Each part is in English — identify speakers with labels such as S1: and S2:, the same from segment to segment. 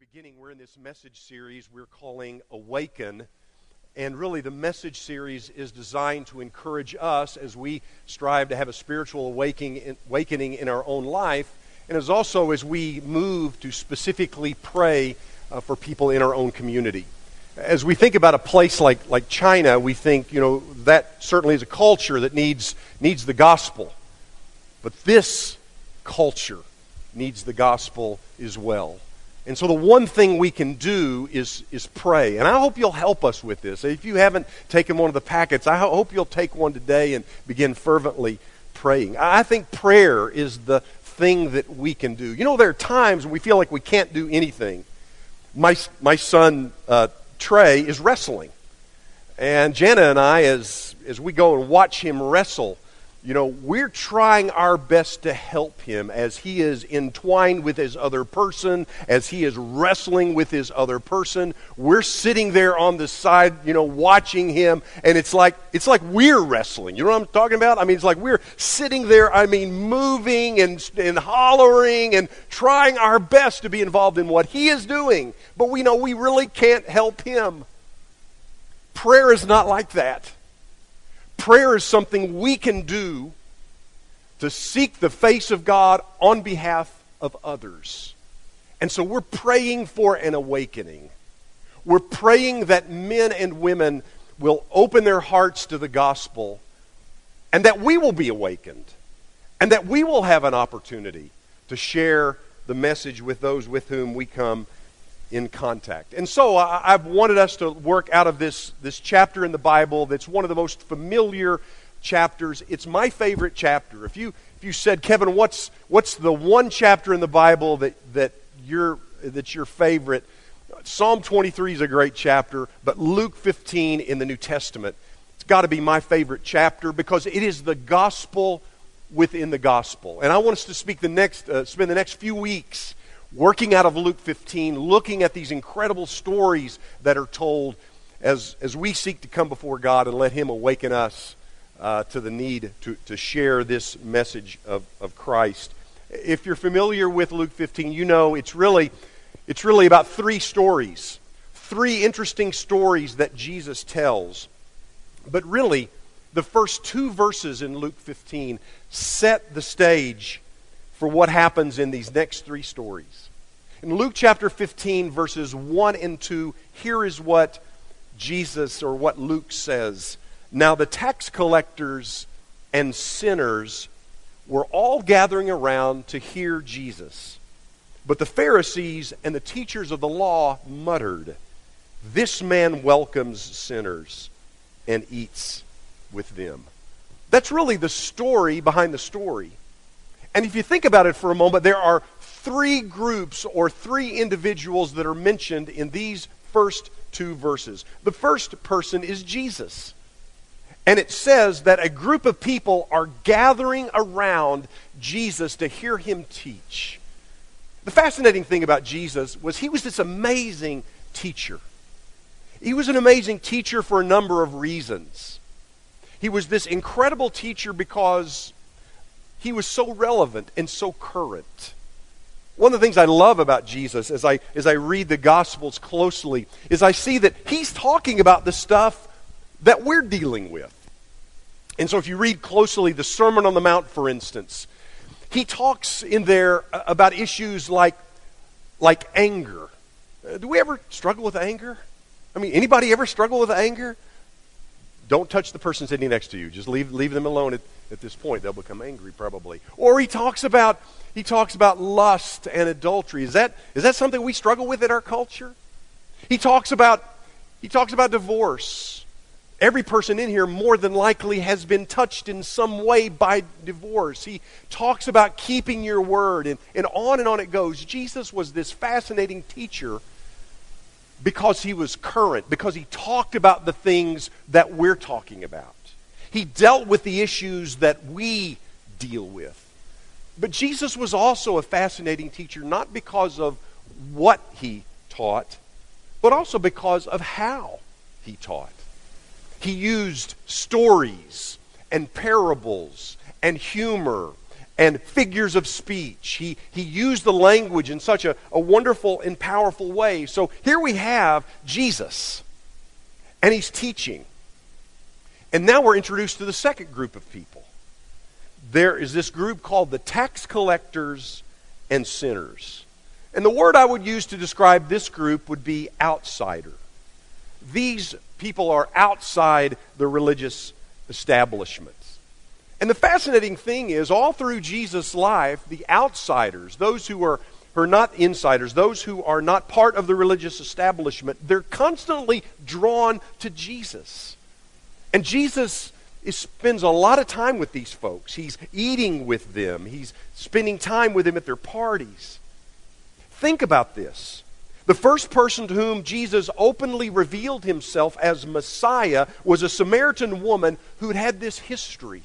S1: beginning, we're in this message series we're calling Awaken. And really, the message series is designed to encourage us as we strive to have a spiritual awakening, awakening in our own life, and as also as we move to specifically pray uh, for people in our own community. As we think about a place like, like China, we think, you know, that certainly is a culture that needs, needs the gospel. But this culture needs the gospel as well. And so the one thing we can do is, is pray. And I hope you'll help us with this. If you haven't taken one of the packets, I hope you'll take one today and begin fervently praying. I think prayer is the thing that we can do. You know, there are times when we feel like we can't do anything. My, my son, uh, Trey, is wrestling. And Jana and I, as, as we go and watch him wrestle, you know, we're trying our best to help him as he is entwined with his other person, as he is wrestling with his other person. We're sitting there on the side, you know, watching him, and it's like it's like we're wrestling. You know what I'm talking about? I mean, it's like we're sitting there, I mean, moving and, and hollering and trying our best to be involved in what he is doing, but we know we really can't help him. Prayer is not like that. Prayer is something we can do to seek the face of God on behalf of others. And so we're praying for an awakening. We're praying that men and women will open their hearts to the gospel and that we will be awakened and that we will have an opportunity to share the message with those with whom we come in contact. And so I, have wanted us to work out of this, this chapter in the Bible that's one of the most familiar chapters. It's my favorite chapter. If you, if you said, Kevin, what's, what's the one chapter in the Bible that, that you're, that's your favorite? Psalm 23 is a great chapter, but Luke 15 in the New Testament, it's got to be my favorite chapter because it is the gospel within the gospel. And I want us to speak the next, uh, spend the next few weeks working out of Luke 15, looking at these incredible stories that are told as, as we seek to come before God and let Him awaken us uh, to the need to, to share this message of, of Christ. If you're familiar with Luke 15, you know it's really, it's really about three stories, three interesting stories that Jesus tells. But really, the first two verses in Luke 15 set the stage for what happens in these next three stories. In Luke chapter 15, verses 1 and 2, here is what Jesus or what Luke says. Now the tax collectors and sinners were all gathering around to hear Jesus. But the Pharisees and the teachers of the law muttered, This man welcomes sinners and eats with them. That's really the story behind the story. And if you think about it for a moment, there are three groups or three individuals that are mentioned in these first two verses. The first person is Jesus. And it says that a group of people are gathering around Jesus to hear him teach. The fascinating thing about Jesus was he was this amazing teacher. He was an amazing teacher for a number of reasons. He was this incredible teacher because he was so relevant and so current. One of the things I love about Jesus as I, as I read the Gospels closely is I see that he's talking about the stuff that we're dealing with. And so if you read closely the Sermon on the Mount, for instance, he talks in there about issues like, like anger. Uh, do we ever struggle with anger? I mean, anybody ever struggle with anger? Don't touch the person sitting next to you. Just leave, leave them alone at, at this point. They'll become angry probably. Or he talks about he talks about lust and adultery. Is that is that something we struggle with in our culture? He talks about he talks about divorce. Every person in here more than likely has been touched in some way by divorce. He talks about keeping your word and, and on and on it goes. Jesus was this fascinating teacher because he was current, because he talked about the things that we're talking about. He dealt with the issues that we deal with. But Jesus was also a fascinating teacher, not because of what he taught, but also because of how he taught. He used stories and parables and humor and figures of speech. He, he used the language in such a, a wonderful and powerful way. So here we have Jesus, and he's teaching. And now we're introduced to the second group of people. There is this group called the tax collectors and sinners. And the word I would use to describe this group would be outsider. These people are outside the religious establishments. And the fascinating thing is, all through Jesus' life, the outsiders, those who are, who are not insiders, those who are not part of the religious establishment, they're constantly drawn to Jesus. And Jesus is, spends a lot of time with these folks. He's eating with them, he's spending time with them at their parties. Think about this. The first person to whom Jesus openly revealed himself as Messiah was a Samaritan woman who'd had this history.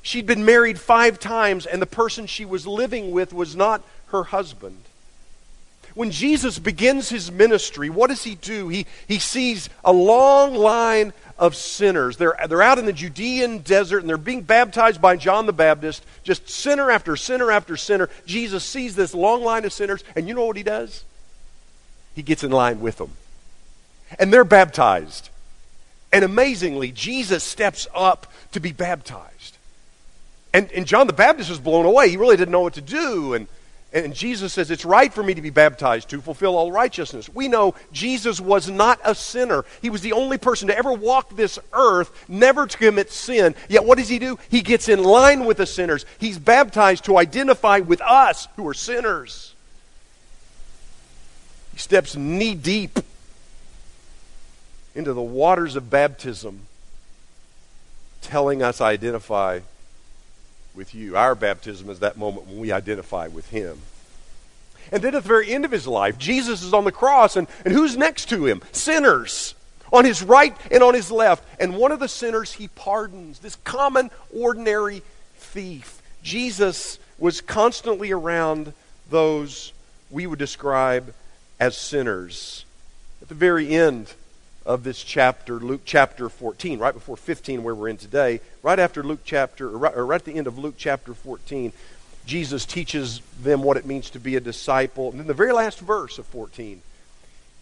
S1: She'd been married five times, and the person she was living with was not her husband. When Jesus begins his ministry, what does he do? He, he sees a long line of sinners. They're, they're out in the Judean desert and they're being baptized by John the Baptist, just sinner after sinner after sinner. Jesus sees this long line of sinners, and you know what he does? he gets in line with them. And they're baptized. And amazingly, Jesus steps up to be baptized. And, and John the Baptist was blown away. He really didn't know what to do. And, and Jesus says, It's right for me to be baptized to fulfill all righteousness. We know Jesus was not a sinner. He was the only person to ever walk this earth, never to commit sin. Yet what does he do? He gets in line with the sinners. He's baptized to identify with us who are sinners. He steps knee deep into the waters of baptism, telling us, identify with you. Our baptism is that moment when we identify with Him. And then at the very end of his life, Jesus is on the cross, and, and who's next to him? Sinners. On his right and on his left. And one of the sinners he pardons, this common, ordinary thief. Jesus was constantly around those we would describe as sinners. At the very end of this chapter, Luke chapter 14, right before 15, where we're in today, right after Luke chapter, or right, or right at the end of Luke chapter 14, Jesus teaches them what it means to be a disciple. And then the very last verse of 14,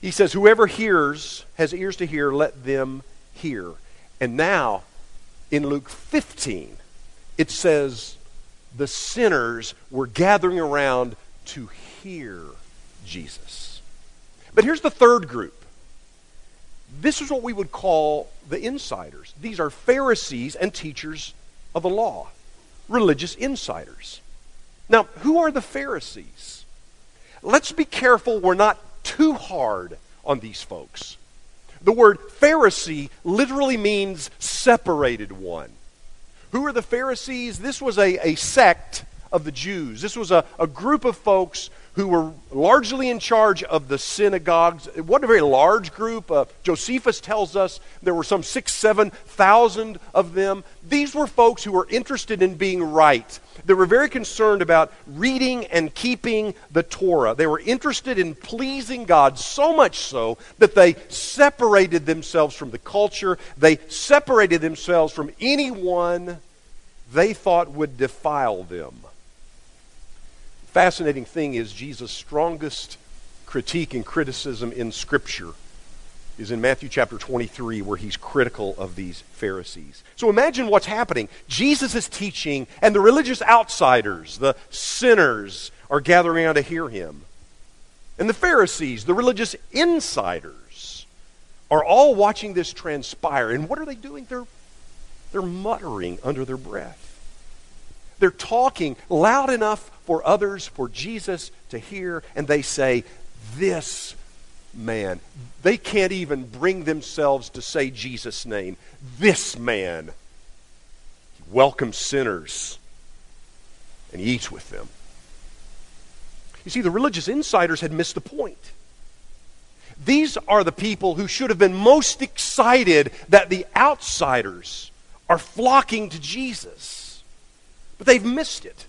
S1: he says, Whoever hears, has ears to hear, let them hear. And now, in Luke 15, it says, The sinners were gathering around to hear Jesus. But here's the third group. This is what we would call the insiders. These are Pharisees and teachers of the law, religious insiders. Now, who are the Pharisees? Let's be careful we're not too hard on these folks. The word Pharisee literally means separated one. Who are the Pharisees? This was a, a sect of the Jews. This was a, a group of folks who were largely in charge of the synagogues. It wasn't a very large group. Uh, Josephus tells us there were some six, seven thousand of them. These were folks who were interested in being right. They were very concerned about reading and keeping the Torah. They were interested in pleasing God so much so that they separated themselves from the culture. They separated themselves from anyone they thought would defile them fascinating thing is Jesus' strongest critique and criticism in Scripture is in Matthew chapter 23, where he's critical of these Pharisees. So imagine what's happening. Jesus is teaching, and the religious outsiders, the sinners, are gathering around to hear him. And the Pharisees, the religious insiders, are all watching this transpire. And what are they doing? They're, they're muttering under their breath. They're talking loud enough for others, for Jesus to hear, and they say, This man. They can't even bring themselves to say Jesus' name. This man. Welcomes sinners and he eats with them. You see, the religious insiders had missed the point. These are the people who should have been most excited that the outsiders are flocking to Jesus. But they've missed it.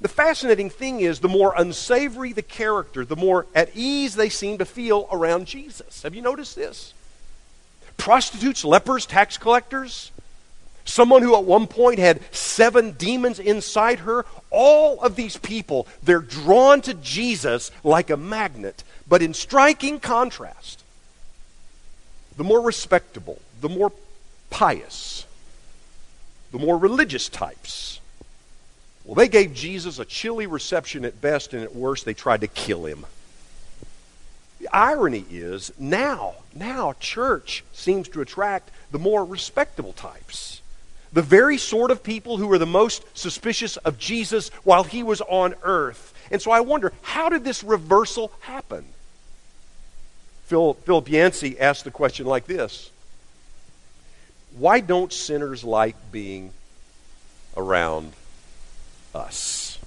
S1: The fascinating thing is, the more unsavory the character, the more at ease they seem to feel around Jesus. Have you noticed this? Prostitutes, lepers, tax collectors, someone who at one point had seven demons inside her. All of these people, they're drawn to Jesus like a magnet. But in striking contrast, the more respectable, the more pious, the more religious types, well, they gave Jesus a chilly reception at best, and at worst, they tried to kill him. The irony is now, now church seems to attract the more respectable types. The very sort of people who were the most suspicious of Jesus while he was on earth. And so I wonder, how did this reversal happen? Phil, Philip Yancey asked the question like this Why don't sinners like being around us?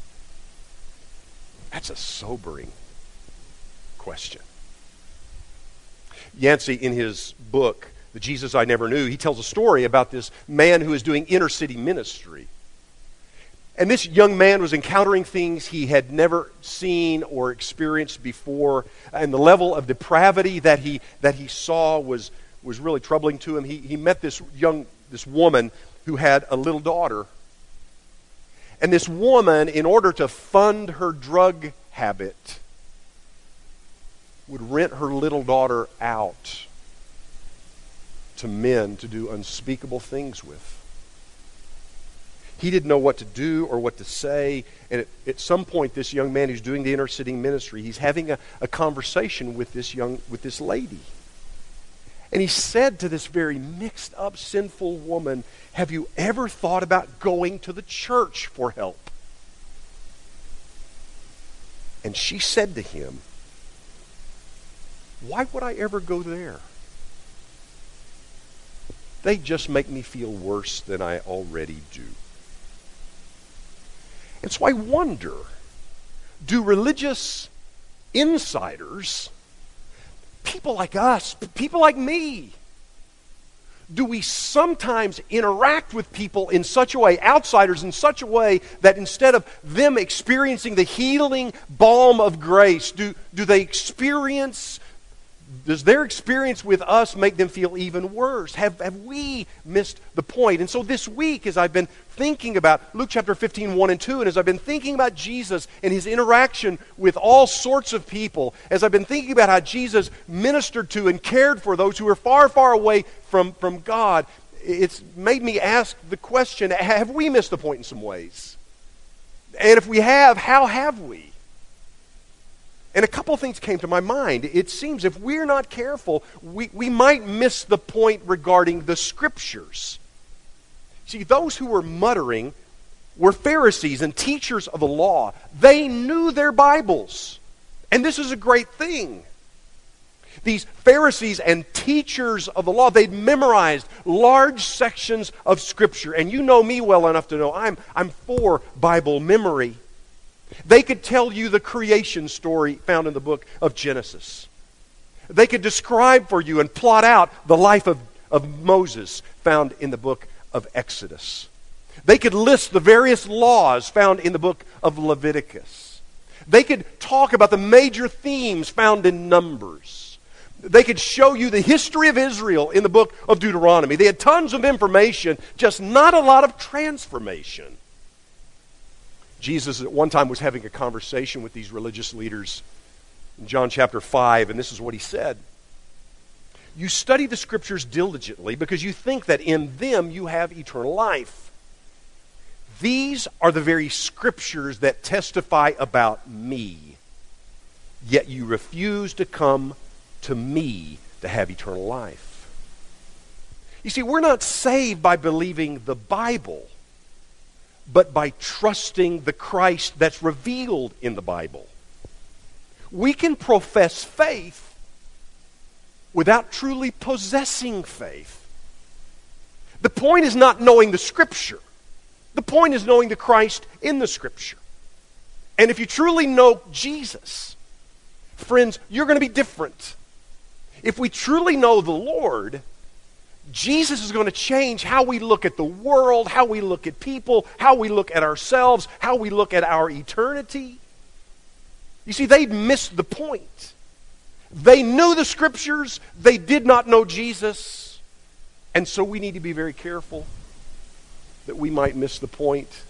S1: That's a sobering question. Yancey, in his book, The Jesus I Never Knew, he tells a story about this man who is doing inner city ministry. And this young man was encountering things he had never seen or experienced before. And the level of depravity that he, that he saw was, was really troubling to him. He, he met this young this woman who had a little daughter. And this woman, in order to fund her drug habit, would rent her little daughter out to men to do unspeakable things with. He didn't know what to do or what to say. And at, at some point, this young man who's doing the inner city ministry, he's having a, a conversation with this young with this lady. And he said to this very mixed up, sinful woman, Have you ever thought about going to the church for help? And she said to him, Why would I ever go there? They just make me feel worse than I already do. And so I wonder do religious insiders, people like us, people like me, do we sometimes interact with people in such a way, outsiders in such a way, that instead of them experiencing the healing balm of grace, do, do they experience does their experience with us make them feel even worse? Have, have we missed the point? And so this week, as I've been thinking about Luke chapter 15, 1 and 2, and as I've been thinking about Jesus and his interaction with all sorts of people, as I've been thinking about how Jesus ministered to and cared for those who were far, far away from, from God, it's made me ask the question have we missed the point in some ways? And if we have, how have we? And a couple of things came to my mind. It seems if we're not careful, we, we might miss the point regarding the scriptures. See, those who were muttering were Pharisees and teachers of the law. They knew their Bibles. And this is a great thing. These Pharisees and teachers of the law, they'd memorized large sections of Scripture. And you know me well enough to know I'm, I'm for Bible memory. They could tell you the creation story found in the book of Genesis. They could describe for you and plot out the life of, of Moses found in the book of Exodus. They could list the various laws found in the book of Leviticus. They could talk about the major themes found in Numbers. They could show you the history of Israel in the book of Deuteronomy. They had tons of information, just not a lot of transformation. Jesus at one time was having a conversation with these religious leaders in John chapter 5, and this is what he said. You study the scriptures diligently because you think that in them you have eternal life. These are the very scriptures that testify about me, yet you refuse to come to me to have eternal life. You see, we're not saved by believing the Bible but by trusting the Christ that's revealed in the Bible. We can profess faith without truly possessing faith. The point is not knowing the Scripture, the point is knowing the Christ in the Scripture. And if you truly know Jesus, friends, you're going to be different. If we truly know the Lord, Jesus is going to change how we look at the world, how we look at people, how we look at ourselves, how we look at our eternity. You see, they'd missed the point. They knew the scriptures, they did not know Jesus. And so we need to be very careful. that we might miss the point?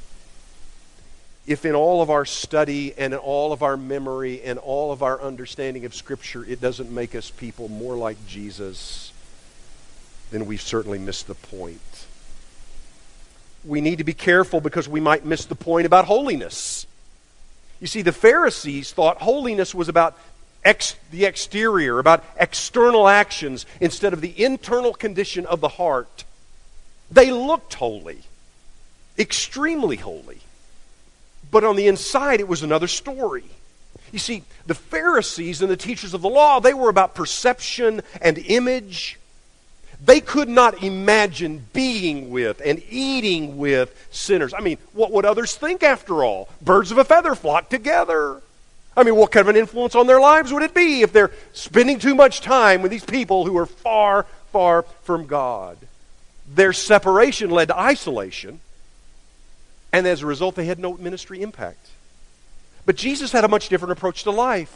S1: If in all of our study and in all of our memory and all of our understanding of Scripture, it doesn't make us people more like Jesus, then we've certainly missed the point. We need to be careful because we might miss the point about holiness. You see, the Pharisees thought holiness was about ex- the exterior, about external actions, instead of the internal condition of the heart. They looked holy, extremely holy. But on the inside, it was another story. You see, the Pharisees and the teachers of the law, they were about perception and image. They could not imagine being with and eating with sinners. I mean, what would others think after all? Birds of a feather flock together. I mean, what kind of an influence on their lives would it be if they're spending too much time with these people who are far, far from God? Their separation led to isolation, and as a result, they had no ministry impact. But Jesus had a much different approach to life.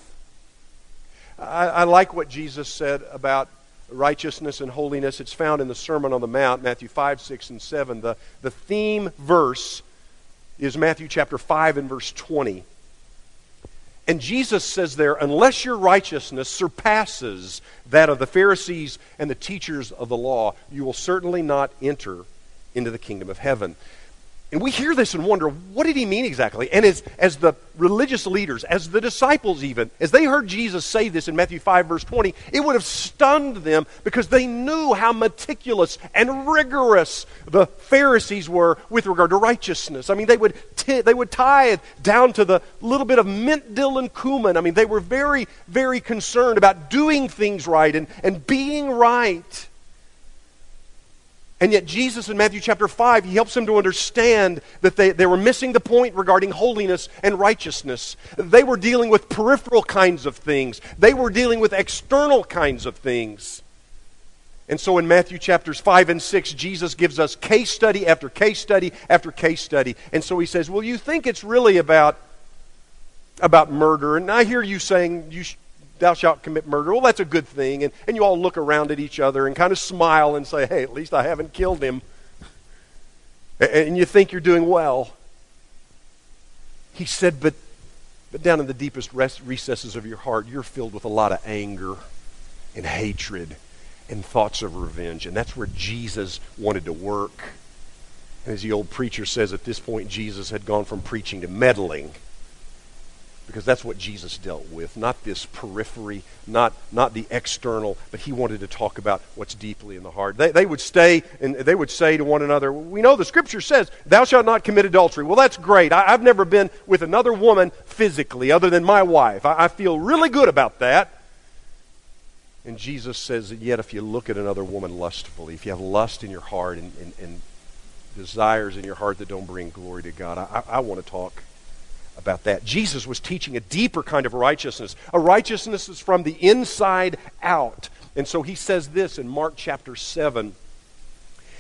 S1: I, I like what Jesus said about righteousness and holiness. It's found in the Sermon on the Mount, Matthew 5, 6, and 7. The, the theme verse is Matthew chapter 5 and verse 20. And Jesus says there, unless your righteousness surpasses that of the Pharisees and the teachers of the law, you will certainly not enter into the kingdom of heaven. And we hear this and wonder, what did he mean exactly? And as, as the religious leaders, as the disciples even, as they heard Jesus say this in Matthew 5, verse 20, it would have stunned them because they knew how meticulous and rigorous the Pharisees were with regard to righteousness. I mean, they would, t- they would tithe down to the little bit of mint, dill, and cumin. I mean, they were very, very concerned about doing things right and, and being right. And yet, Jesus in Matthew chapter 5, he helps them to understand that they, they were missing the point regarding holiness and righteousness. They were dealing with peripheral kinds of things, they were dealing with external kinds of things. And so in Matthew chapters 5 and 6, Jesus gives us case study after case study after case study. And so he says, Well, you think it's really about, about murder. And I hear you saying you, thou shalt commit murder. Well, that's a good thing. And, and you all look around at each other and kind of smile and say, hey, at least I haven't killed him. and you think you're doing well. He said, but, but down in the deepest recesses of your heart, you're filled with a lot of anger and hatred and thoughts of revenge. And that's where Jesus wanted to work. And as the old preacher says, at this point, Jesus had gone from preaching to meddling because that's what Jesus dealt with, not this periphery, not, not the external, but he wanted to talk about what's deeply in the heart. They, they would stay and they would say to one another, We know the scripture says, Thou shalt not commit adultery. Well, that's great. I, have never been with another woman physically other than my wife. I, I feel really good about that. And Jesus says, Yet if you look at another woman lustfully, if you have lust in your heart and, and, and desires in your heart that don't bring glory to God, I, I want to talk about that. Jesus was teaching a deeper kind of righteousness. A righteousness is from the inside out. And so he says this in Mark chapter 7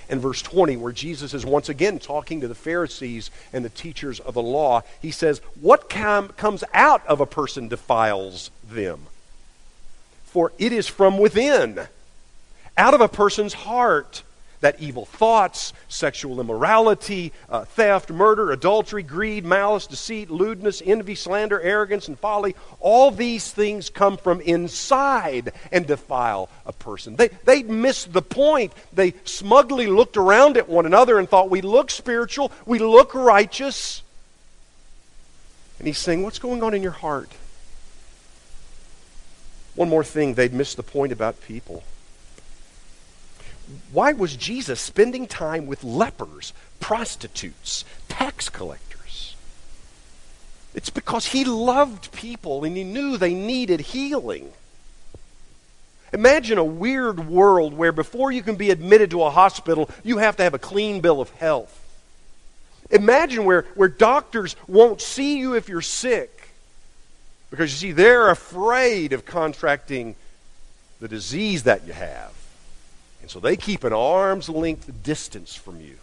S1: and verse 20, where Jesus is once again talking to the Pharisees and the teachers of the law. He says, What com- comes out of a person defiles them. For it is from within, out of a person's heart that evil thoughts, sexual immorality, uh, theft, murder, adultery, greed, malice, deceit, lewdness, envy, slander, arrogance, and folly, all these things come from inside and defile a person. They, they missed the point. They smugly looked around at one another and thought, we look spiritual, we look righteous. And he's saying, what's going on in your heart? One more thing, they'd missed the point about people why was Jesus spending time with lepers, prostitutes, tax collectors? It's because he loved people and he knew they needed healing. Imagine a weird world where before you can be admitted to a hospital, you have to have a clean bill of health. Imagine where, where doctors won't see you if you're sick because you see, they're afraid of contracting the disease that you have. And so they keep an arm's length distance from you.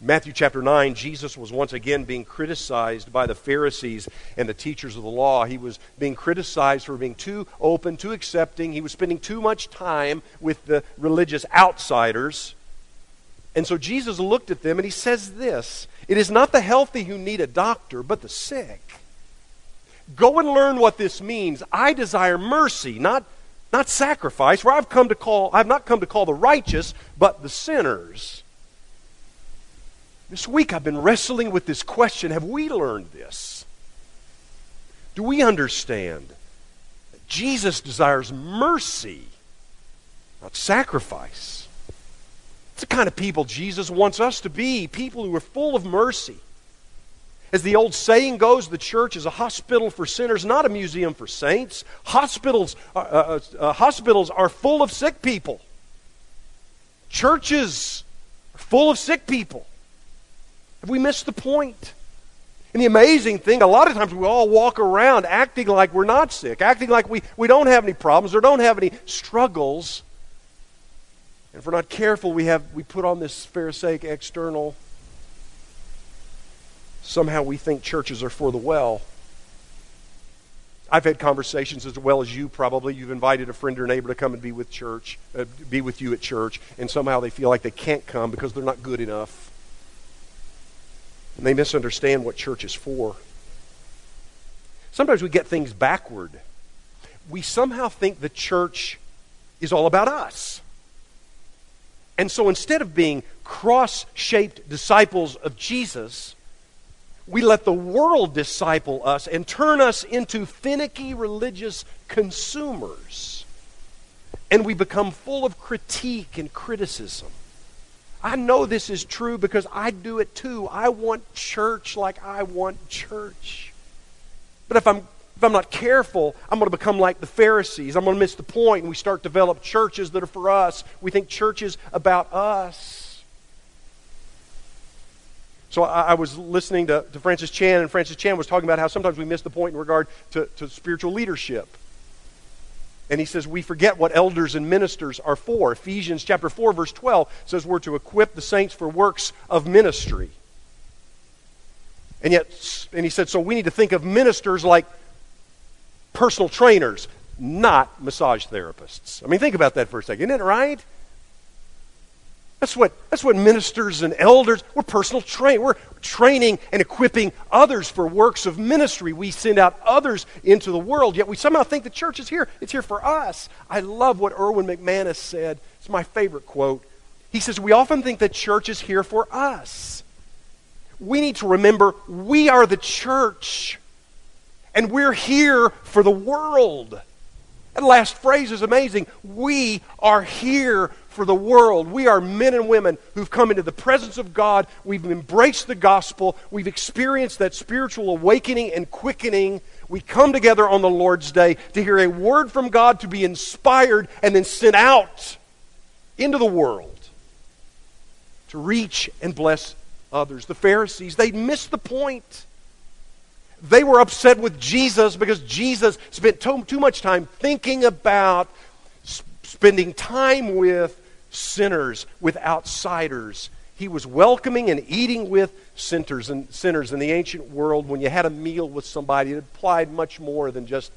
S1: Matthew chapter 9, Jesus was once again being criticized by the Pharisees and the teachers of the law. He was being criticized for being too open, too accepting. He was spending too much time with the religious outsiders. And so Jesus looked at them and he says this It is not the healthy who need a doctor, but the sick. Go and learn what this means. I desire mercy, not, not sacrifice, where I've come to call, I've not come to call the righteous, but the sinners. This week I've been wrestling with this question have we learned this? Do we understand that Jesus desires mercy, not sacrifice? It's the kind of people Jesus wants us to be people who are full of mercy. As the old saying goes, the church is a hospital for sinners, not a museum for saints. Hospitals, uh, uh, uh, hospitals are full of sick people. Churches are full of sick people. Have we missed the point? And the amazing thing, a lot of times we all walk around acting like we're not sick, acting like we, we don't have any problems or don't have any struggles. And if we're not careful, we, have, we put on this Pharisaic external. Somehow we think churches are for the well. I've had conversations as well as you probably. You've invited a friend or neighbor to come and be with church, uh, be with you at church, and somehow they feel like they can't come because they're not good enough. And they misunderstand what church is for. Sometimes we get things backward. We somehow think the church is all about us. And so instead of being cross shaped disciples of Jesus, we let the world disciple us and turn us into finicky religious consumers. And we become full of critique and criticism. I know this is true because I do it too. I want church like I want church. But if I'm if I'm not careful, I'm going to become like the Pharisees. I'm going to miss the point, and we start develop churches that are for us. We think churches about us. So I, I was listening to, to Francis Chan, and Francis Chan was talking about how sometimes we miss the point in regard to, to spiritual leadership. And he says, we forget what elders and ministers are for. Ephesians chapter 4, verse 12 says we're to equip the saints for works of ministry. And yet, and he said, so we need to think of ministers like personal trainers, not massage therapists. I mean, think about that for a second. Isn't it right? That's what, that's what ministers and elders, we're personal train. We're training and equipping others for works of ministry. We send out others into the world, yet we somehow think the church is here. It's here for us. I love what Erwin McManus said. It's my favorite quote. He says, We often think the church is here for us. We need to remember we are the church, and we're here for the world. That last phrase is amazing. We are here for the world. We are men and women who've come into the presence of God. We've embraced the gospel. We've experienced that spiritual awakening and quickening. We come together on the Lord's Day to hear a word from God, to be inspired, and then sent out into the world to reach and bless others. The Pharisees, they missed the point. They were upset with Jesus because Jesus spent too, much time thinking about, spending time with sinners, with outsiders. He was welcoming and eating with sinners and sinners in the ancient world. When you had a meal with somebody, it implied much more than just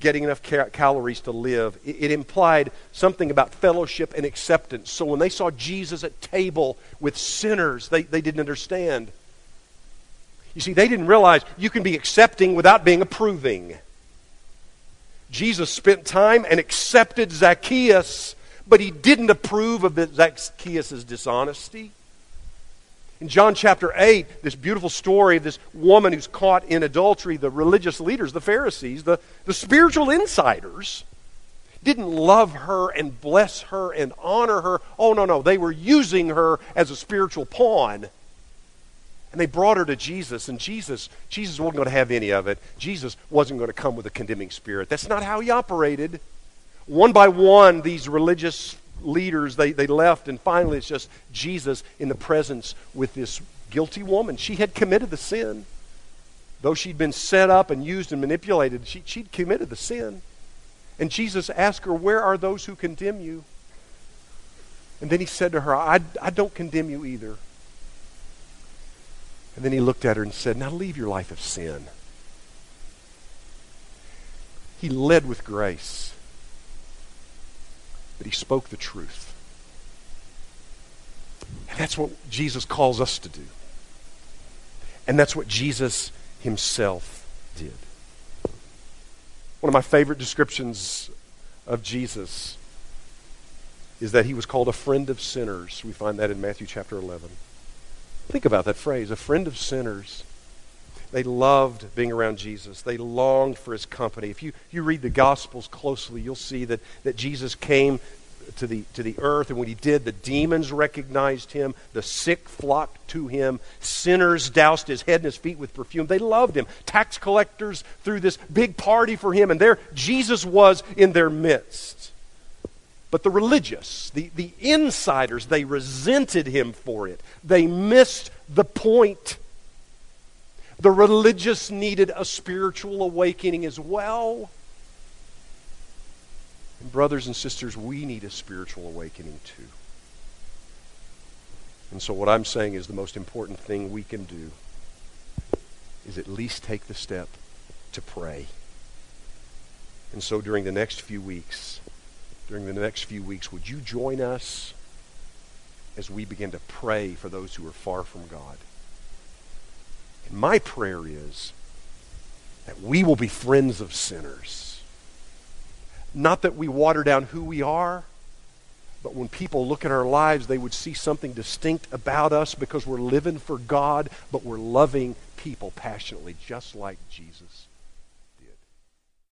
S1: getting enough cal- calories to live. It, it implied something about fellowship and acceptance. So when they saw Jesus at table with sinners, they, they didn't understand. You see, they didn't realize you can be accepting without being approving. Jesus spent time and accepted Zacchaeus but he didn't approve of Zacchaeus' dishonesty. In John chapter 8, this beautiful story of this woman who's caught in adultery, the religious leaders, the Pharisees, the, the spiritual insiders, didn't love her and bless her and honor her. Oh, no, no. They were using her as a spiritual pawn. And they brought her to Jesus, and Jesus, Jesus wasn't going to have any of it. Jesus wasn't going to come with a condemning spirit. That's not how he operated. One by one, these religious leaders, they, they left, and finally it's just Jesus in the presence with this guilty woman. She had committed the sin. Though she'd been set up and used and manipulated, she, she'd committed the sin. And Jesus asked her, Where are those who condemn you? And then he said to her, I, I don't condemn you either. And then he looked at her and said, Now leave your life of sin. He led with grace but he spoke the truth. And that's what Jesus calls us to do. And that's what Jesus himself did. One of my favorite descriptions of Jesus is that he was called a friend of sinners. We find that in Matthew chapter 11. Think about that phrase, a friend of sinners. They loved being around Jesus. They longed for his company. If you, you read the Gospels closely, you'll see that, that Jesus came to the, to the earth, and when he did, the demons recognized him, the sick flocked to him, sinners doused his head and his feet with perfume. They loved him. Tax collectors threw this big party for him, and there Jesus was in their midst. But the religious, the, the insiders, they resented him for it. They missed the point. The religious needed a spiritual awakening as well. And brothers and sisters, we need a spiritual awakening too. And so, what I'm saying is the most important thing we can do is at least take the step to pray. And so, during the next few weeks, during the next few weeks, would you join us as we begin to pray for those who are far from God? And my prayer is that we will be friends of sinners not that we water down who we are, but when people look at our lives, they would see something distinct about us because we're living for God, but we're loving people passionately, just like Jesus.